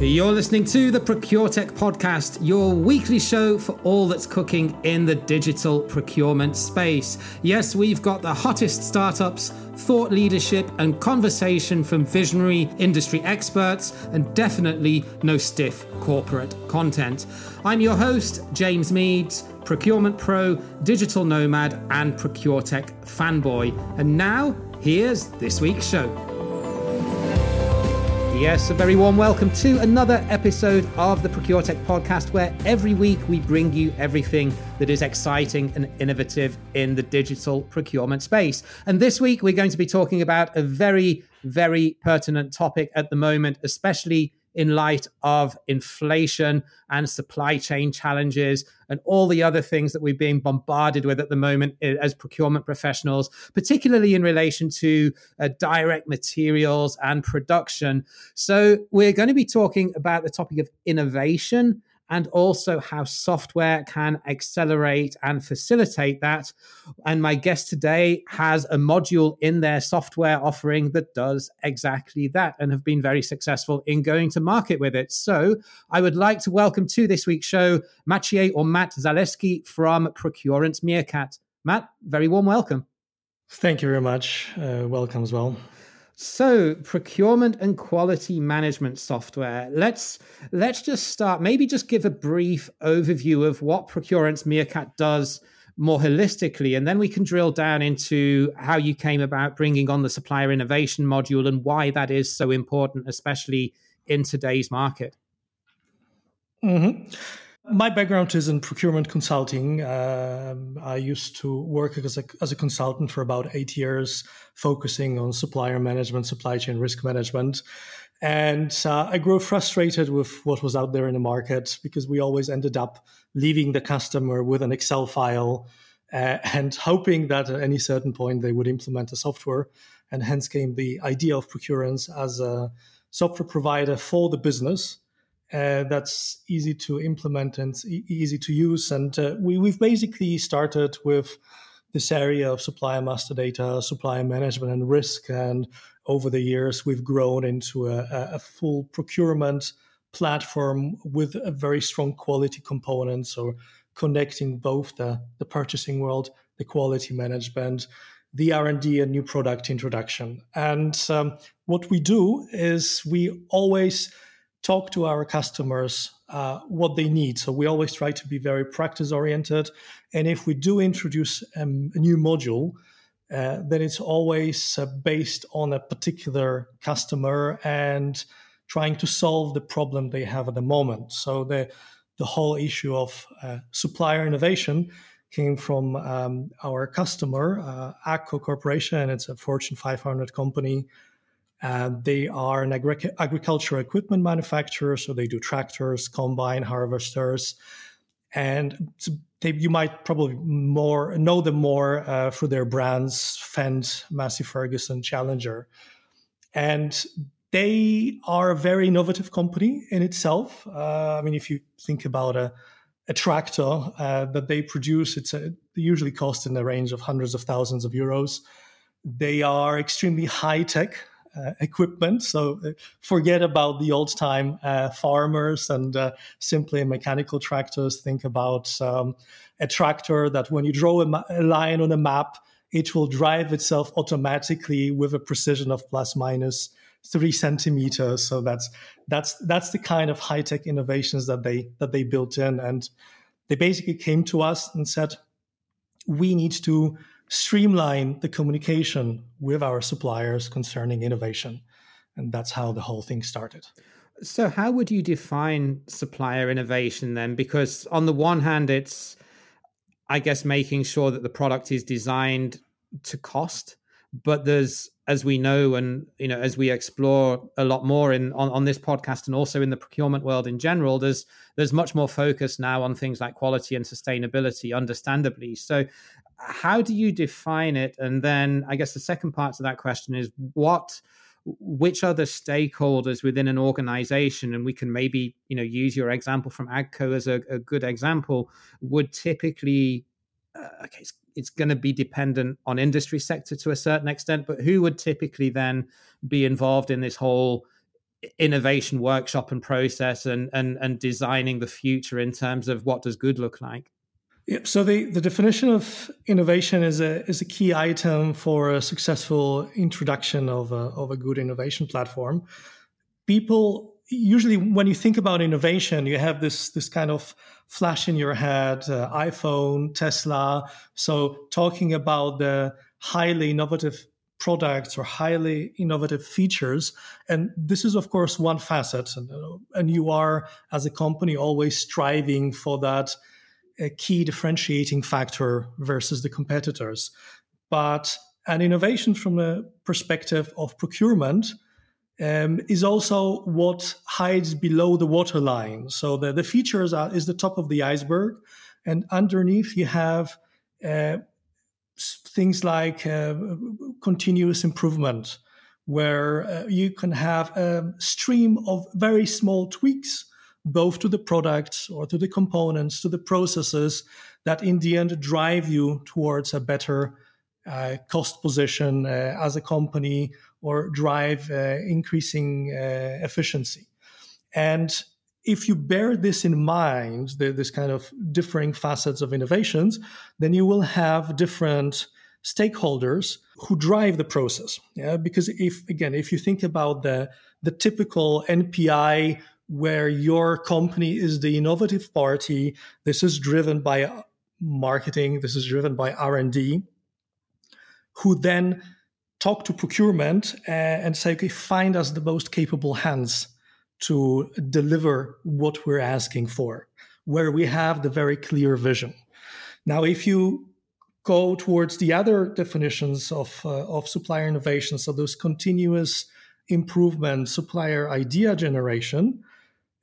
You're listening to the ProcureTech podcast, your weekly show for all that's cooking in the digital procurement space. Yes, we've got the hottest startups, thought leadership, and conversation from visionary industry experts, and definitely no stiff corporate content. I'm your host, James Meads, procurement pro, digital nomad, and ProcureTech fanboy. And now, here's this week's show. Yes, a very warm welcome to another episode of the ProcureTech podcast, where every week we bring you everything that is exciting and innovative in the digital procurement space. And this week we're going to be talking about a very, very pertinent topic at the moment, especially in light of inflation and supply chain challenges and all the other things that we're being bombarded with at the moment as procurement professionals, particularly in relation to uh, direct materials and production. So, we're going to be talking about the topic of innovation and also how software can accelerate and facilitate that. And my guest today has a module in their software offering that does exactly that and have been very successful in going to market with it. So I would like to welcome to this week's show Maciej or Matt Zaleski from Procurence Meercat. Matt, very warm welcome. Thank you very much. Uh, welcome as well. So, procurement and quality management software. Let's let's just start. Maybe just give a brief overview of what Procurence Meercat does more holistically, and then we can drill down into how you came about bringing on the supplier innovation module and why that is so important, especially in today's market. Mm-hmm. My background is in procurement consulting. Um, I used to work as a, as a consultant for about eight years, focusing on supplier management, supply chain risk management. And uh, I grew frustrated with what was out there in the market because we always ended up leaving the customer with an Excel file uh, and hoping that at any certain point they would implement a software. And hence came the idea of Procurence as a software provider for the business uh, that's easy to implement and e- easy to use. And uh, we, we've basically started with this area of supplier master data, supplier management, and risk. And over the years, we've grown into a, a full procurement platform with a very strong quality component. So connecting both the, the purchasing world, the quality management, the R&D and new product introduction. And um, what we do is we always talk to our customers uh, what they need. So we always try to be very practice oriented. And if we do introduce um, a new module, uh, then it's always uh, based on a particular customer and trying to solve the problem they have at the moment. So the the whole issue of uh, supplier innovation came from um, our customer, uh, AGCO Corporation. It's a Fortune 500 company uh, they are an agri- agricultural equipment manufacturer, so they do tractors, combine harvesters, and they, you might probably more know them more uh, through their brands Fendt, Massey Ferguson, Challenger, and they are a very innovative company in itself. Uh, I mean, if you think about a a tractor uh, that they produce, it's a, usually cost in the range of hundreds of thousands of euros. They are extremely high tech equipment. So uh, forget about the old time uh, farmers and uh, simply mechanical tractors. Think about um, a tractor that when you draw a, ma- a, line on a map, it will drive itself automatically with a precision of plus minus three centimeters. So that's that's that's the kind of high tech innovations that they that they built in, and they basically came to us and said, we need to streamline the communication with our suppliers concerning innovation. And that's how the whole thing started. So, how would you define supplier innovation then? Because, on the one hand, it's, I guess, making sure that the product is designed to cost, but there's as we know and you know as we explore a lot more in on, on this podcast and also in the procurement world in general there's there's much more focus now on things like quality and sustainability understandably. So how do you define it? And then I guess the second part to that question is what which other stakeholders within an organization? And we can maybe you know use your example from agco as a, a good example. Would typically uh, okay it's, it's going to be dependent on industry sector to a certain extent but who would typically then be involved in this whole innovation workshop and process and and and designing the future in terms of what does good look like yeah, so the, the definition of innovation is a is a key item for a successful introduction of a, of a good innovation platform. People usually when you think about innovation, you have this this kind of flash in your head: uh, iPhone, Tesla. So talking about the highly innovative products or highly innovative features. And this is, of course, one facet. And, and you are, as a company, always striving for that uh, key differentiating factor versus the competitors. But an innovation from a perspective of procurement um, is also what hides below the waterline. So the, the features are, is the top of the iceberg. And underneath, you have uh, things like uh, continuous improvement, where uh, you can have a stream of very small tweaks, both to the products or to the components, to the processes that in the end drive you towards a better uh, cost position uh, as a company or drive uh, increasing uh, efficiency. And if you bear this in mind, the, this kind of differing facets of innovations, then you will have different stakeholders who drive the process. Yeah, because if again, if you think about the the typical NPI where your company is the innovative party, this is driven by marketing, this is driven by R and D, who then talk to procurement uh, and say, okay, find us the most capable hands to deliver what we're asking for, where we have the very clear vision. Now, if you go towards the other definitions of, uh, of supplier innovation, so those continuous improvement, supplier idea generation,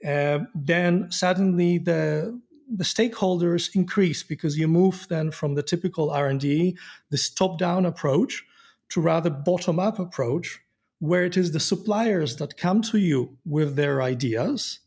uh, then suddenly the the stakeholders increase because you move then from the typical R&D, this top-down approach, to rather bottom-up approach, where it is the suppliers that come to you with their ideas,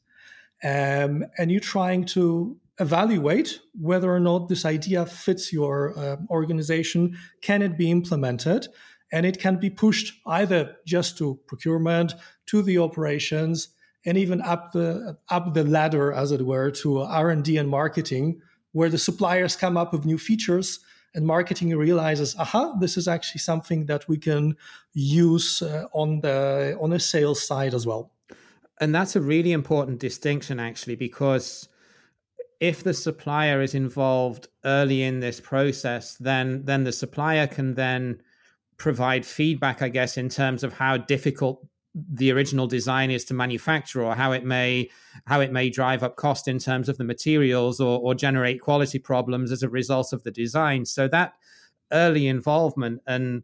um, and you're trying to evaluate whether or not this idea fits your uh, organization. Can it be implemented? And it can be pushed either just to procurement, to the operations, and even up the up the ladder, as it were, to R and D and marketing, where the suppliers come up with new features and marketing realizes, aha, this is actually something that we can use uh, on the on a sales side as well. And that's a really important distinction, actually, because if the supplier is involved early in this process, then then the supplier can then provide feedback, I guess, in terms of how difficult the original design is to manufacture or how it may how it may drive up cost in terms of the materials or, or generate quality problems as a result of the design so that early involvement and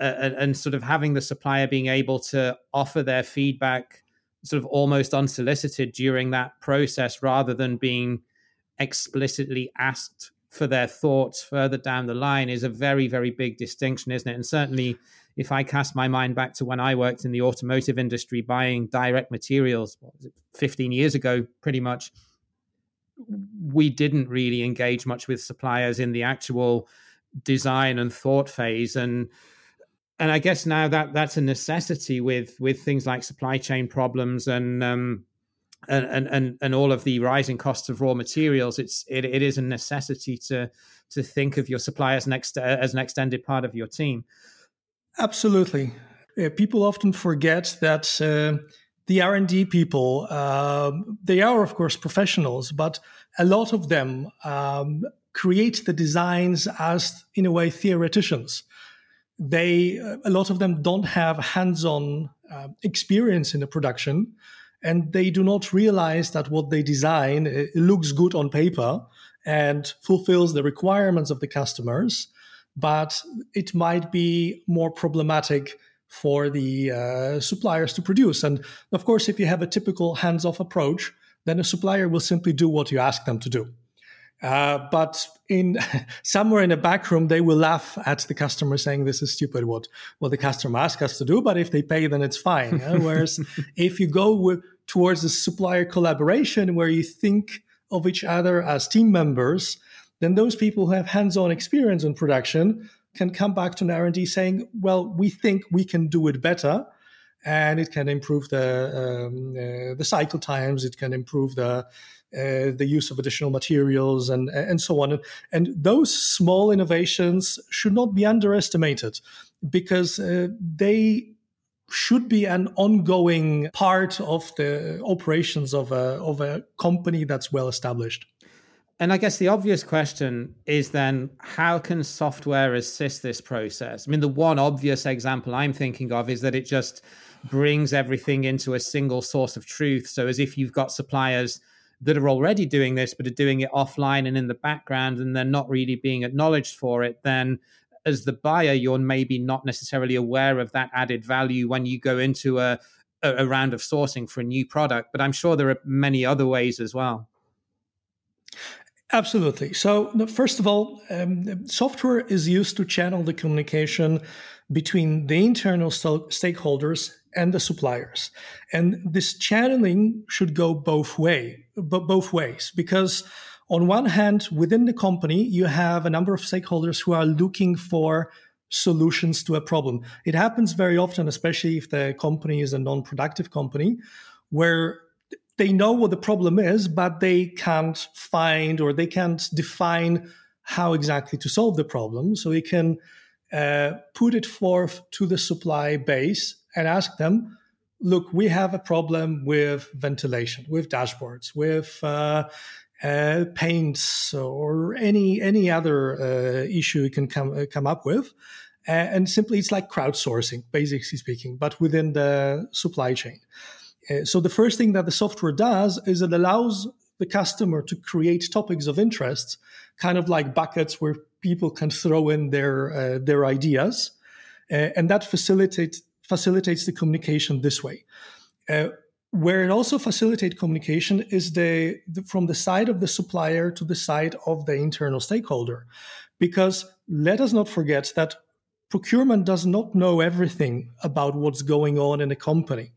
uh, and sort of having the supplier being able to offer their feedback sort of almost unsolicited during that process rather than being explicitly asked for their thoughts further down the line is a very, very big distinction, isn't it? And certainly, if I cast my mind back to when I worked in the automotive industry buying direct materials, it, 15 years ago, pretty much, we didn't really engage much with suppliers in the actual design and thought phase. And and I guess now that that's a necessity with with things like supply chain problems and um, and, and and all of the rising costs of raw materials, it's it, it is a necessity to to think of your suppliers next as an extended part of your team. Absolutely, yeah, people often forget that uh, the R and D people uh, they are of course professionals, but a lot of them um, create the designs as in a way theoreticians. They a lot of them don't have hands-on uh, experience in the production and they do not realize that what they design looks good on paper and fulfills the requirements of the customers, but it might be more problematic for the uh, suppliers to produce. And of course, if you have a typical hands off approach, then a supplier will simply do what you ask them to do. Uh, but in somewhere in the back room, they will laugh at the customer saying, "This is stupid. What what the customer asked us to do." But if they pay, then it's fine. Whereas if you go towards a supplier collaboration where you think of each other as team members, then those people who have hands-on experience in production can come back to an R&D saying, well, we think we can do it better. and it can improve the um, uh, the cycle times. It can improve the uh, the use of additional materials and and so on. And those small innovations should not be underestimated because uh, they should be an ongoing part of the operations of a of a company that's well established. And I guess the obvious question is then how can software assist this process? I mean, the one obvious example I'm thinking of is that it just brings everything into a single source of truth. So, as if you've got suppliers that are already doing this, but are doing it offline and in the background, and they're not really being acknowledged for it, then as the buyer, you're maybe not necessarily aware of that added value when you go into a, a round of sourcing for a new product. But I'm sure there are many other ways as well. Absolutely. So, first of all, um, software is used to channel the communication between the internal st- stakeholders and the suppliers. And this channeling should go both way, but both ways, because on one hand, within the company, you have a number of stakeholders who are looking for solutions to a problem. It happens very often, especially if the company is a non-productive company, where they know what the problem is, but they can't find or they can't define how exactly to solve the problem. So we can uh, put it forth to the supply base and ask them, look, we have a problem with ventilation, with dashboards, with uh, uh, paints, or any any other uh, issue you can come uh, come up with. and simply, it's like crowdsourcing, basically speaking, but within the supply chain. Uh, so the first thing that the software does is it allows the customer to create topics of interest, kind of like buckets where people can throw in their uh, their ideas, uh, and that facilitates facilitates the communication this way. Uh, where it also facilitates communication is the, the, from the side of the supplier to the side of the internal stakeholder, because let us not forget that procurement does not know everything about what's going on in a company.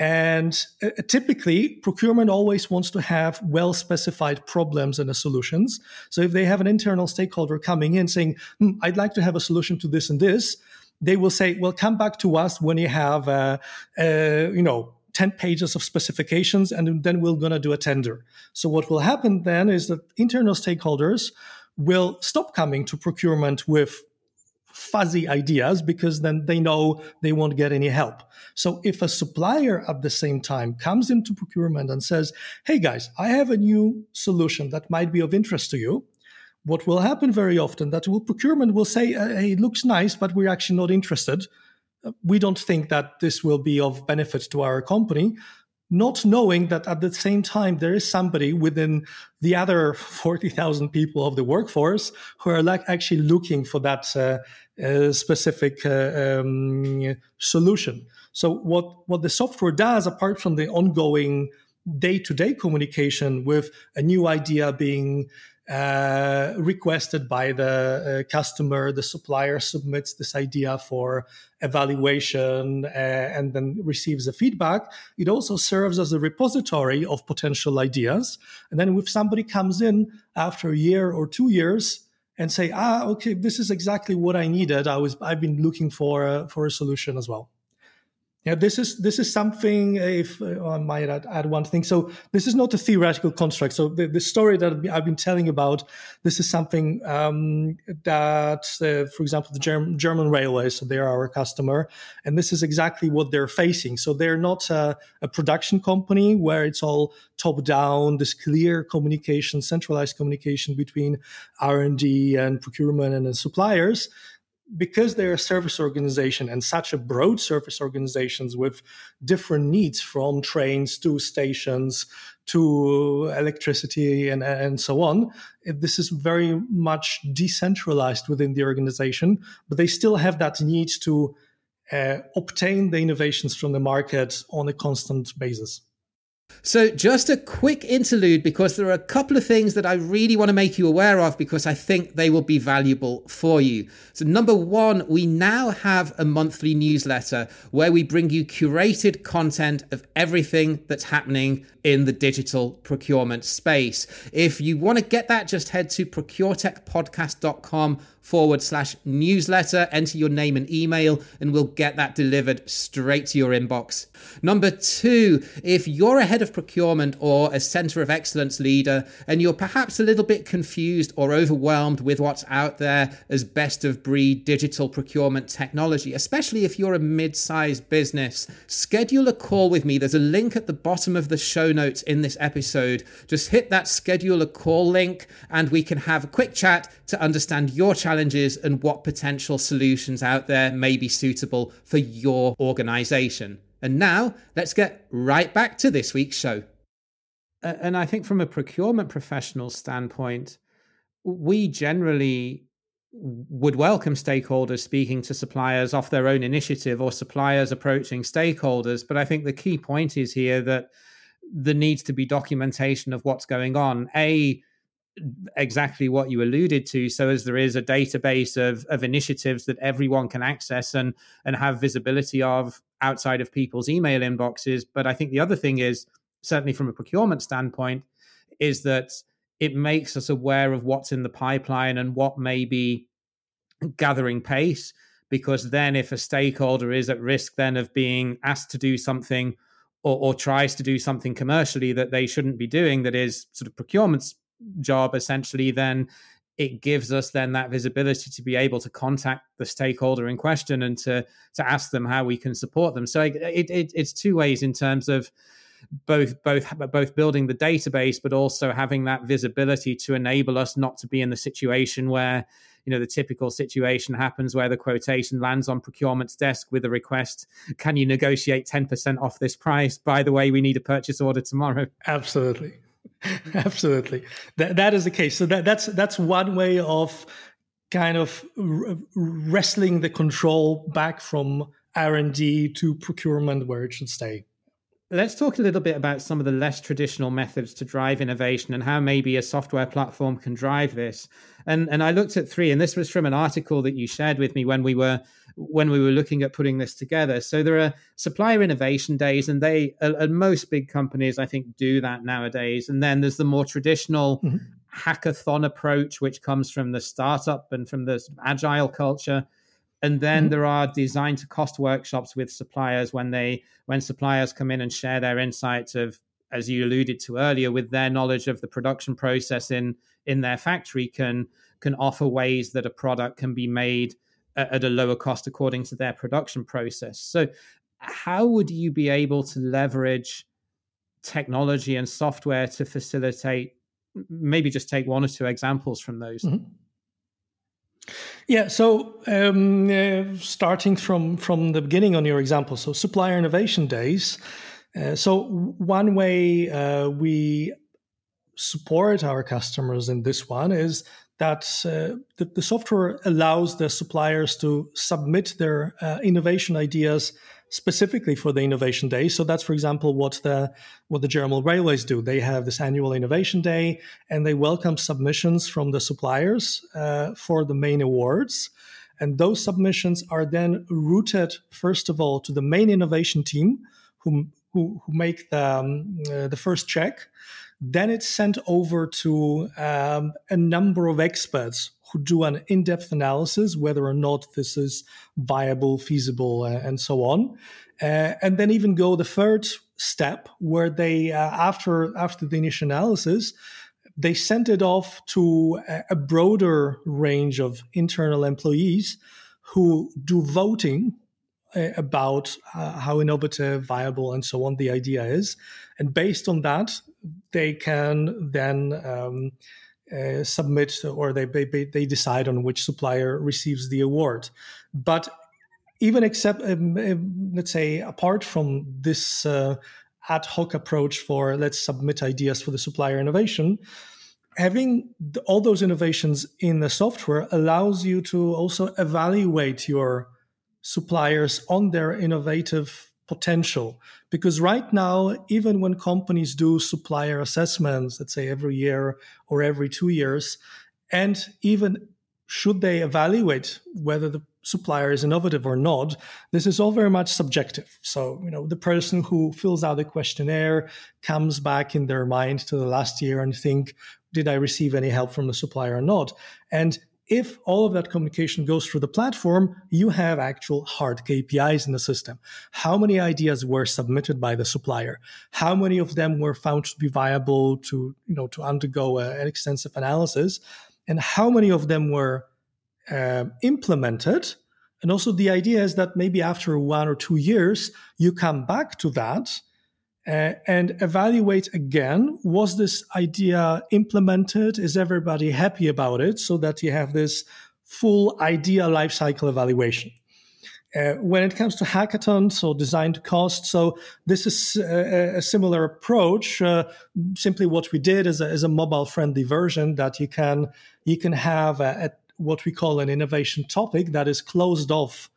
And uh, typically, procurement always wants to have well specified problems and solutions. So if they have an internal stakeholder coming in saying, hmm, I'd like to have a solution to this and this, they will say, well, come back to us when you have, uh, uh, you know, 10 pages of specifications, and then we're going to do a tender. So what will happen then is that internal stakeholders will stop coming to procurement with fuzzy ideas because then they know they won't get any help. So if a supplier at the same time comes into procurement and says, Hey guys, I have a new solution that might be of interest to you. What will happen very often that will procurement will say, uh, Hey, it looks nice, but we're actually not interested. We don't think that this will be of benefit to our company not knowing that at the same time there is somebody within the other 40,000 people of the workforce who are like actually looking for that uh, uh, specific uh, um, solution. So what what the software does, apart from the ongoing day-to-day communication with a new idea being uh, requested by the uh, customer. The supplier submits this idea for evaluation uh, and then receives the feedback. It also serves as a repository of potential ideas. And then if somebody comes in after a year or two years and say, ah, okay, this is exactly what I needed. I was, I've been looking for, for a solution as well. Yeah, this is this is something. If uh, I might add, add, one thing, so this is not a theoretical construct. So the, the story that I've been telling about, this is something um, that, uh, for example, the German, German railways. So they are our customer, and this is exactly what they're facing. So they're not a, a production company where it's all top down, this clear communication, centralized communication between R and D and procurement and suppliers because they're a service organization and such a broad service organizations with different needs from trains to stations to electricity and, and so on, this is very much decentralized within the organization, but they still have that need to uh, obtain the innovations from the market on a constant basis. So, just a quick interlude because there are a couple of things that I really want to make you aware of because I think they will be valuable for you. So, number one, we now have a monthly newsletter where we bring you curated content of everything that's happening in the digital procurement space. If you want to get that, just head to procuretechpodcast.com forward slash newsletter, enter your name and email, and we'll get that delivered straight to your inbox. Number two, if you're a head of procurement or a center of excellence leader, and you're perhaps a little bit confused or overwhelmed with what's out there as best of breed digital procurement technology, especially if you're a mid sized business, schedule a call with me. There's a link at the bottom of the show notes in this episode. Just hit that schedule a call link, and we can have a quick chat to understand your challenges and what potential solutions out there may be suitable for your organization. And now let's get right back to this week's show. And I think from a procurement professional standpoint, we generally would welcome stakeholders speaking to suppliers off their own initiative or suppliers approaching stakeholders. But I think the key point is here that there needs to be documentation of what's going on. A, exactly what you alluded to so as there is a database of of initiatives that everyone can access and and have visibility of outside of people's email inboxes. But i think the other thing is certainly from a procurement standpoint is that it makes us aware of what's in the pipeline and what may be gathering pace because then if a stakeholder is at risk then of being asked to do something or, or, tries to do something commercially that they shouldn't be doing that is sort of procurement's job essentially then it gives us then that visibility to be able to contact the stakeholder in question and to to ask them how we can support them. So it, it, it's two ways in terms of both both both building the database but also having that visibility to enable us not to be in the situation where you know the typical situation happens where the quotation lands on procurement's desk with a request can you negotiate 10% off this price? By the way we need a purchase order tomorrow. Absolutely Absolutely, that that is the case. So that that's that's one way of kind of wrestling the control back from R and D to procurement where it should stay. Let's talk a little bit about some of the less traditional methods to drive innovation and how maybe a software platform can drive this. And and I looked at three, and this was from an article that you shared with me when we were when we were looking at putting this together. So there are supplier innovation days, and they and most big companies I think do that nowadays. And then there's the more traditional mm-hmm. hackathon approach, which comes from the startup and from the agile culture and then mm-hmm. there are design to cost workshops with suppliers when they when suppliers come in and share their insights of as you alluded to earlier with their knowledge of the production process in in their factory can can offer ways that a product can be made at a lower cost according to their production process so how would you be able to leverage technology and software to facilitate maybe just take one or two examples from those mm-hmm. Yeah, so um, uh, starting from from the beginning on your example, so supplier innovation days. Uh, so one way uh, we support our customers in this one is that uh, the, the, software allows the suppliers to submit their uh, innovation ideas specifically for the innovation day. So that's, for example, what the what the German railways do. They have this annual innovation day, and they welcome submissions from the suppliers uh, for the main awards. And those submissions are then routed, first of all, to the main innovation team, who who, who make the um, uh, the first check. Then it's sent over to um, a number of experts who do an in-depth analysis whether or not this is viable, feasible, uh, and so on, uh, and then even go the third step where they uh, after after the initial analysis they sent it off to a broader range of internal employees who do voting uh, about uh, how innovative, viable, and so on the idea is. And based on that, they can then um, uh, submit or they, they, decide on which supplier receives the award. But even except, um, let's say, apart from this uh, ad hoc approach for let's submit ideas for the supplier innovation, having all those innovations in the software allows you to also evaluate your suppliers on their innovative potential. Because right now even when companies do supplier assessments let's say every year or every 2 years and even should they evaluate whether the supplier is innovative or not this is all very much subjective. So you know the person who fills out the questionnaire comes back in their mind to the last year and think did i receive any help from the supplier or not? And if all of that communication goes through the platform, you have actual hard KPIs in the system. How many ideas were submitted by the supplier? How many of them were found to be viable to, you know, to undergo a, an extensive analysis? And how many of them were uh, implemented? And also the idea is that maybe after one or two years, you come back to that uh, and evaluate again was this idea implemented? Is everybody happy about it so that you have this full idea lifecycle evaluation? Uh, when it comes to hackathons or design to cost so this is a, a similar approach. Uh, simply what we did is a, is a mobile friendly version that you can you can have a, a, what we call an innovation topic that is closed off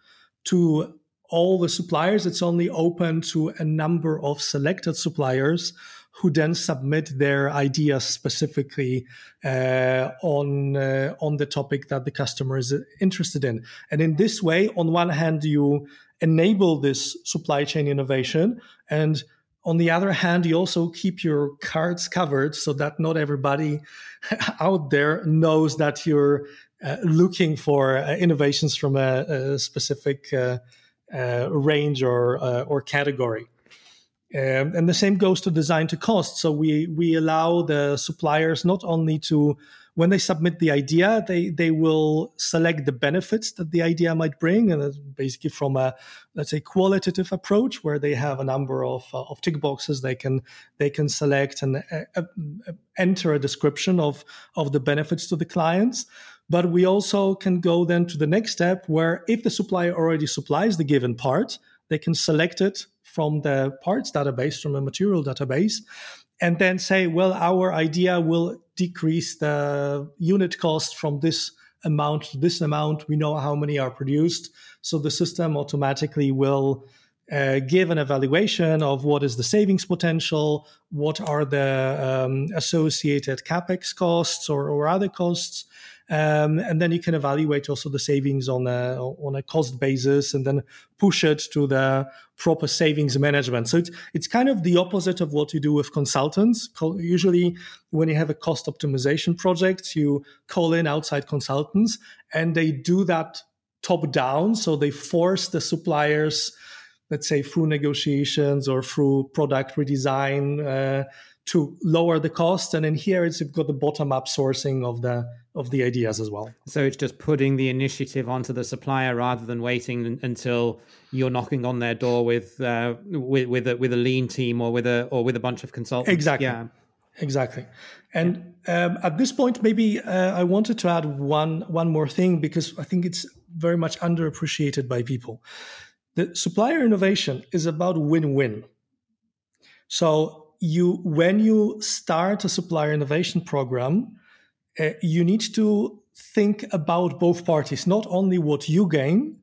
to all the suppliers. It's only open to a number of selected suppliers who then submit their ideas specifically uh, on uh, on the topic that the customer is interested in. And in this way, on one hand, you enable this supply chain innovation, and on the other hand, you also keep your cards covered so that not everybody out there knows that you're uh, looking for uh, innovations from a, a specific uh, range or uh, or category. Um, and the same goes to design to cost. So we we allow the suppliers not only to when they submit the idea, they they will select the benefits that the idea might bring, and basically from a let's say qualitative approach where they have a number of uh, of tick boxes they can they can select and uh, uh, enter a description of of the benefits to the clients. But we also can go then to the next step where if the supplier already supplies the given part, they can select it from the parts database, from the material database, and then say, well, our idea will decrease the unit cost from this amount to this amount. We know how many are produced. So the system automatically will uh, give an evaluation of what is the savings potential, what are the um, associated capex costs or, or other costs, um, and then you can evaluate also the savings on a on a cost basis, and then push it to the proper savings management. So it's it's kind of the opposite of what you do with consultants. Usually, when you have a cost optimization project, you call in outside consultants, and they do that top down. So they force the suppliers, let's say through negotiations or through product redesign. Uh, to lower the cost. And in here, it's got the bottom up sourcing of the of the ideas as well. So it's just putting the initiative onto the supplier rather than waiting until you're knocking on their door with uh, with with a, with a lean team or with a or with a bunch of consultants. Exactly. Yeah. Exactly. And um, at this point, maybe uh, I wanted to add one one more thing because I think it's very much underappreciated by people. The supplier innovation is about win-win. So you when you start a supplier innovation program, uh, you need to think about both parties, not only what you gain,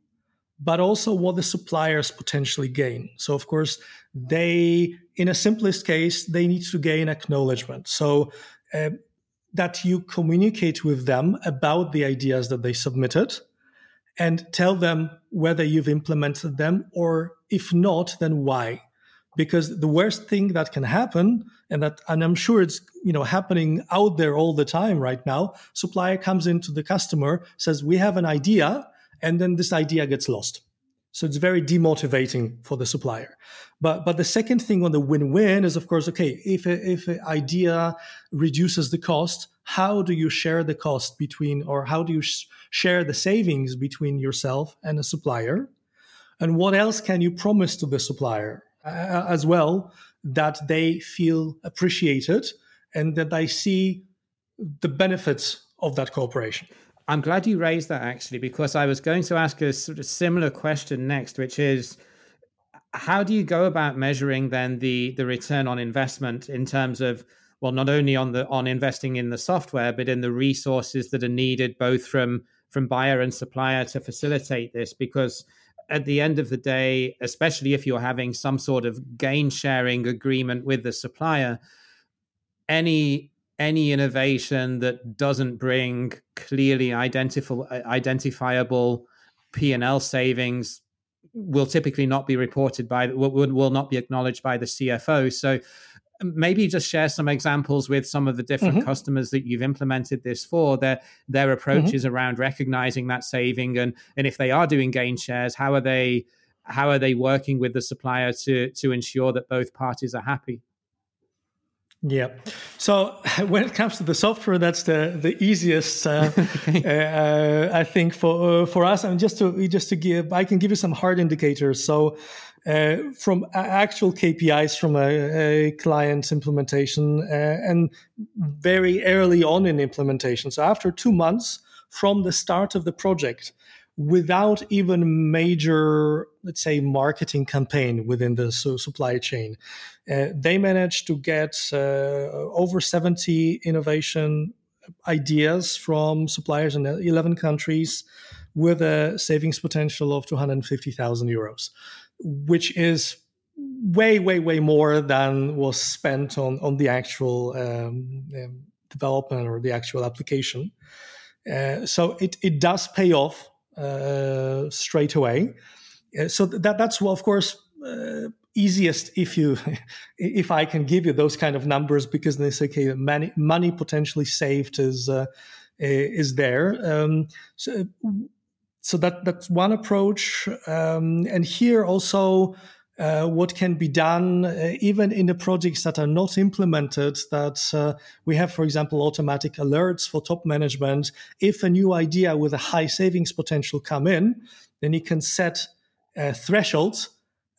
but also what the suppliers potentially gain. So, of course, they, in a simplest case, they need to gain acknowledgement. So, uh, that you communicate with them about the ideas that they submitted and tell them whether you've implemented them or if not, then why because the worst thing that can happen and that and i'm sure it's you know happening out there all the time right now supplier comes into the customer says we have an idea and then this idea gets lost. So it's very demotivating for the supplier. But but the second thing on the win-win is of course okay if a, if an idea reduces the cost how do you share the cost between or how do you sh- share the savings between yourself and a supplier? And what else can you promise to the supplier uh, as well that they feel appreciated and that they see the benefits of that cooperation. I'm glad you raised that actually, because I was going to ask a sort of similar question next, which is how do you go about measuring then the the return on investment in terms of well not only on the on investing in the software but in the resources that are needed both from from buyer and supplier to facilitate this because at the end of the day, especially if you're having some sort of gain sharing agreement with the supplier, any any innovation that doesn't bring clearly identifiable P&L savings will typically not be reported by will, will not be acknowledged by the CFO. So maybe just share some examples with some of the different mm-hmm. customers that you've implemented this for their their approaches mm-hmm. around recognizing that saving and and if they are doing gain shares how are they how are they working with the supplier to to ensure that both parties are happy yeah. So when it comes to the software, that's the the easiest, uh, uh, I think, for uh, for us. I and just to just to give, I can give you some hard indicators. So uh, from actual KPIs from a, a client's implementation uh, and very early on in implementation. So after two months from the start of the project, without even major, let's say, marketing campaign within the supply chain, uh, they managed to get uh, over 70 innovation ideas from suppliers in 11 countries with a savings potential of 250,000 euros which is way, way, way more than was spent on on the actual um, um, development or the actual application. Uh, so it it does pay off uh, straight away. Uh, so that that's well, of course. Uh, easiest if you if i can give you those kind of numbers because they say okay money money potentially saved is uh, is there um, so so that that's one approach. Um, and here also, uh, what can be done uh, even in the projects that are not implemented that uh, we have for example automatic alerts for top management. If a new idea with a high savings potential come in then you can set thresholds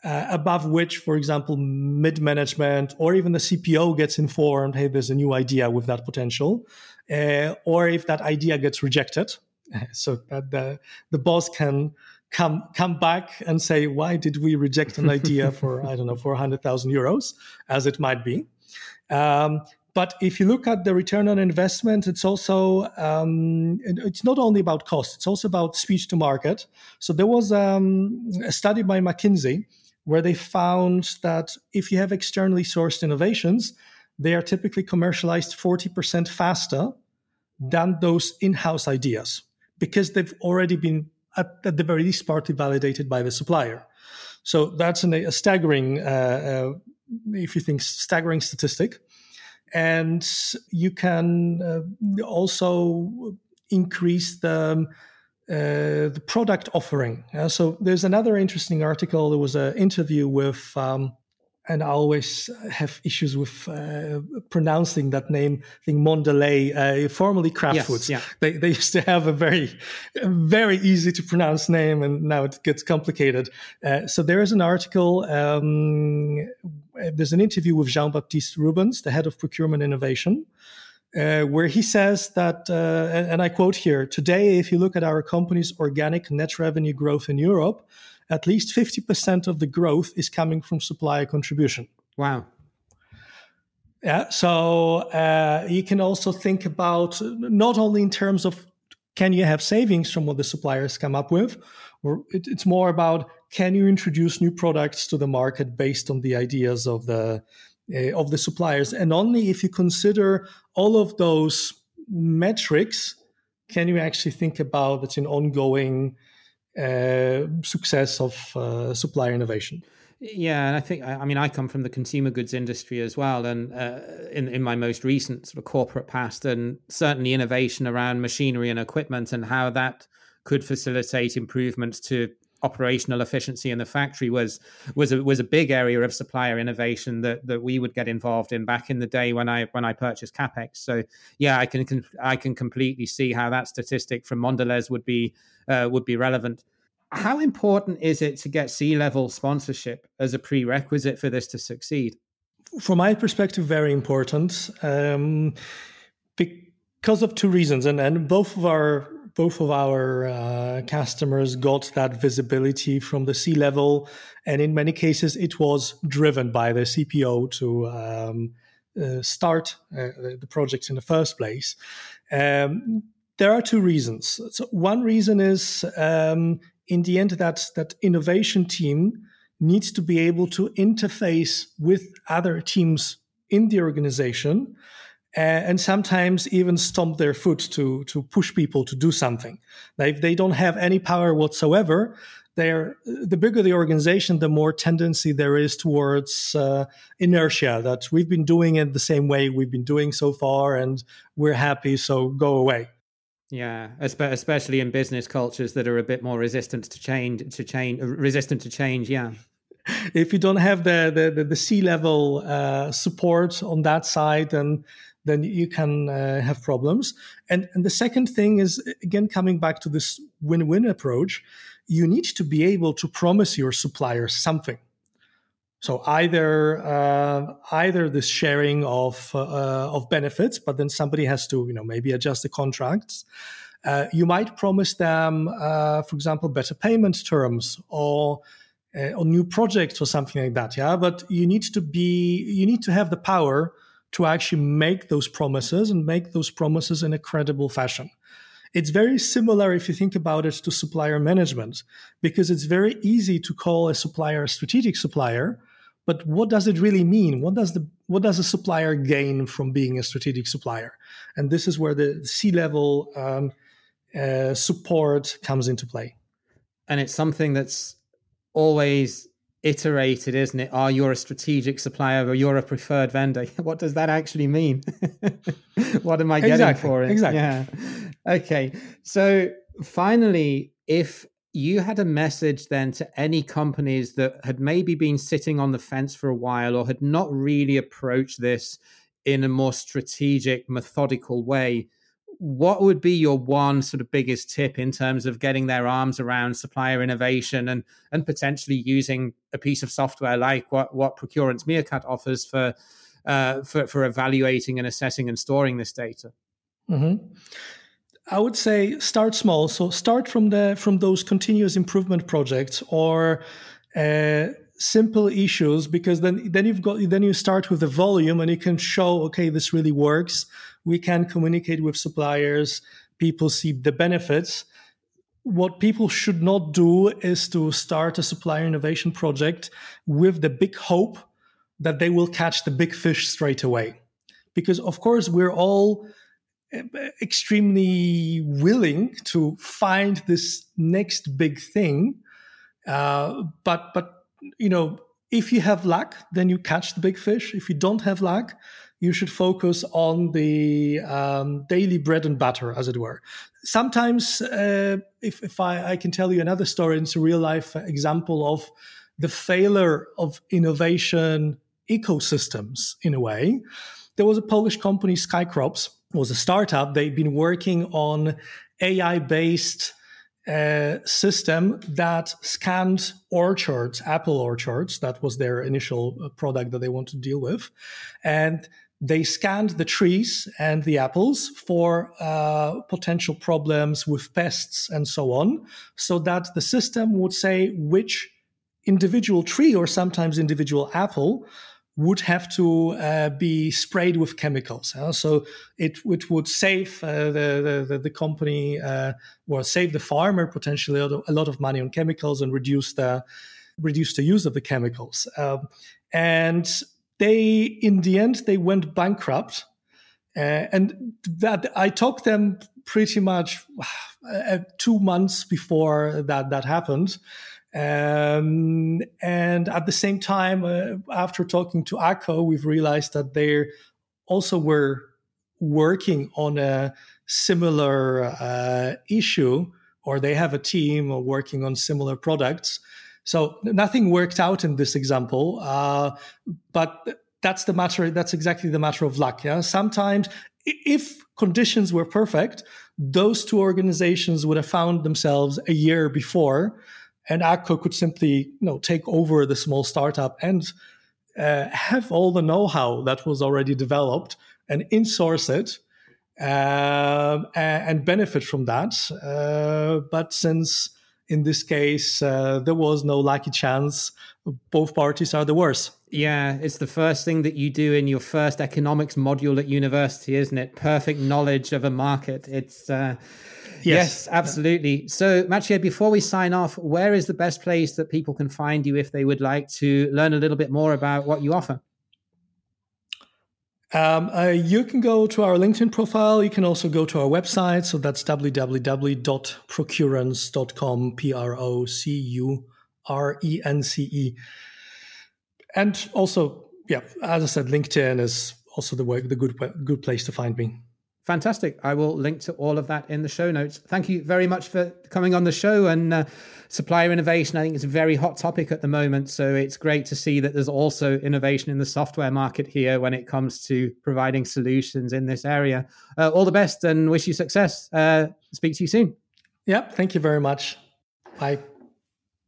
uh, above which for example mid management or even the cpo gets informed hey there's a new idea with that potential uh, or if that idea gets rejected. So that the the boss can come come back and say why did we reject an idea for I don't know for hundred thousand euros as it might be. Um, but if you look at the return on investment, it's also um, it's not only about cost; it's also about speech to market. So there was um, a study by McKinsey where they found that if you have externally sourced innovations, they are typically commercialized forty percent faster than those in-house ideas because they've already been at, at the very least partly validated by the supplier. So that's an, a staggering, uh, uh, if you think staggering statistic. And you can uh, also increase the uh, the product offering. Uh, so there's another interesting article. There was an interview with um, and I always have issues with uh, pronouncing that name. I think Mondelez, uh, formerly Kraft yes, Foods. Yeah. They, they used to have a very, very easy to pronounce name, and now it gets complicated. Uh, so there is an article. Um, there's an interview with Jean Baptiste Rubens, the head of procurement innovation. Uh, where he says that, uh, and, and I quote here today, if you look at our company's organic net revenue growth in Europe, at least 50% of the growth is coming from supplier contribution. Wow. Yeah. So uh, you can also think about not only in terms of can you have savings from what the suppliers come up with, or it, it's more about can you introduce new products to the market based on the ideas of the uh, of the suppliers, and only if you consider all of those metrics can you actually think about it's an ongoing success of uh, supplier innovation. Yeah, and I think I mean I come from the consumer goods industry as well, and uh, in in my most recent sort of corporate past, and certainly innovation around machinery and equipment and how that could facilitate improvements to operational efficiency in the factory was was a was a big area of supplier innovation that that we would get involved in back in the day when I when I purchased capex. So yeah, I can I can completely see how that statistic from Mondelez would be uh, would be relevant. How important is it to get C level sponsorship as a prerequisite for this to succeed? From my perspective, very important um, because of two reasons, and, and both of our both of our uh, customers got that visibility from the C level, and in many cases, it was driven by the CPO to um, uh, start uh, the project in the first place. Um, there are two reasons. So one reason is um, in the end, that that innovation team needs to be able to interface with other teams in the organization and sometimes even stomp their foot to to push people to do something. Now, if they don't have any power whatsoever, they're the bigger the organization, the more tendency there is towards uh, inertia that we've been doing it the same way we've been doing so far, and we're happy, so go away. Yeah, especially in business cultures that are a bit more resistant to change, to change, resistant to change. Yeah. If you don't have the the, the, the C level uh, support on that side, then then you can uh, have problems. And and the second thing is again coming back to this win win approach you need to be able to promise your suppliers something. So either uh, either this sharing of uh, of benefits, but then somebody has to you know maybe adjust the contracts. Uh, you might promise them, uh, for example, better payment terms or uh, or new projects or something like that. Yeah, but you need to be you need to have the power to actually make those promises and make those promises in a credible fashion. It's very similar if you think about it to supplier management, because it's very easy to call a supplier a strategic supplier. But what does it really mean? What does the what does a supplier gain from being a strategic supplier? And this is where the C level um, uh, support comes into play. And it's something that's always iterated, isn't it? Are you're a strategic supplier or you're a preferred vendor? what does that actually mean? what am I getting exactly, for it? Exactly. Yeah. Okay. So finally, if you had a message then to any companies that had maybe been sitting on the fence for a while or had not really approached this in a more strategic, methodical way, what would be your one sort of biggest tip in terms of getting their arms around supplier innovation and and potentially using a piece of software like what what Procurence Meercat offers for uh, for for evaluating and assessing and storing this data? Mm-hmm. I would say start small. So start from the from those continuous improvement projects or uh, simple issues because then then you've got then you start with the volume and you can show okay this really works we can communicate with suppliers. People see the benefits. What people should not do is to start a supplier innovation project with the big hope that they will catch the big fish straight away. Because of course we're all eh, extremely willing to find this next big thing. Uh, but but you know, if you have luck, then you catch the big fish. If you don't have luck, you should focus on the um, daily bread and butter, as it were. Sometimes, uh, if, if I, I, can tell you another story, it's a real life example of the failure of innovation ecosystems in a way. There was a Polish company, Skycrops, was a startup. They've been working on AI based a system that scanned orchards, apple orchards. That was their initial uh, product that they wanted to deal with. And they scanned the trees and the apples for uh, potential problems with pests and so on, so that the system would say which individual tree or sometimes individual apple would have to uh, be sprayed with chemicals. Uh, so it, it would save uh, the, the, the company uh, or save the farmer potentially a lot of money on chemicals and reduce the reduce the use of the chemicals. Um, and they, in the end, they went bankrupt. Uh, and that I talked them pretty much uh, two months before that that happened. Um, and at the same time, uh, after talking to AGCO, we've realized that they also were working on a similar uh, issue, or they have a team working on similar products. So nothing worked out in this example, uh, but that's the matter. That's exactly the matter of luck. Yeah, sometimes if conditions were perfect, those two organizations would have found themselves a year before and AGCO could simply you know take over the small startup and uh, have all the know-how that was already developed and insource it uh, and benefit from that. Uh, but since in this case uh, there was no lucky chance, both parties are the worst. Yeah, it's the first thing that you do in your first economics module at university, isn't it? Perfect knowledge of a market. It's uh, Yes, yes absolutely. So, Maciej, before we sign off, where is the best place that people can find you if they would like to learn a little bit more about what you offer? Um, uh, you can go to our LinkedIn profile. You can also go to our website. So that's www.procurence.com, P R O C U R E N C E. And also, yeah, as I said, LinkedIn is also the, way, the good, good place to find me. Fantastic. I will link to all of that in the show notes. Thank you very much for coming on the show. And uh, supplier innovation, I think, is a very hot topic at the moment. So it's great to see that there's also innovation in the software market here when it comes to providing solutions in this area. Uh, all the best and wish you success. Uh, speak to you soon. Yep. Thank you very much. Bye.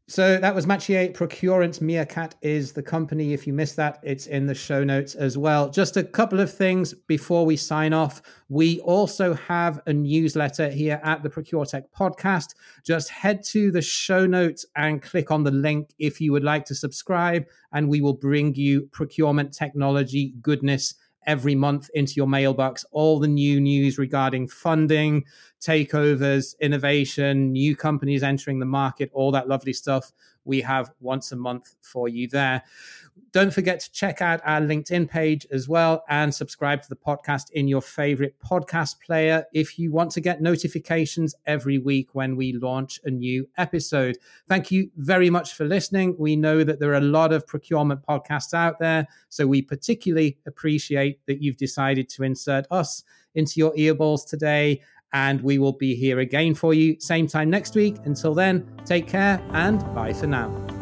So that was Maciej Procurence. Meercat is the company. If you missed that, it's in the show notes as well. Just a couple of things before we sign off. We also have a newsletter here at the ProcureTech podcast. Just head to the show notes and click on the link if you would like to subscribe, and we will bring you procurement technology goodness every month into your mailbox all the new news regarding funding, takeovers, innovation, new companies entering the market, all that lovely stuff we have once a month for you there. Don't forget to check out our LinkedIn page as well and subscribe to the podcast in your favorite podcast player if you want to get notifications every week when we launch a new episode. Thank you very much for listening. We know that there are a lot of procurement podcasts out there, so we particularly appreciate that you've decided to insert us into your earballs today and we will be here again for you same time next week. Until then, take care and bye for now.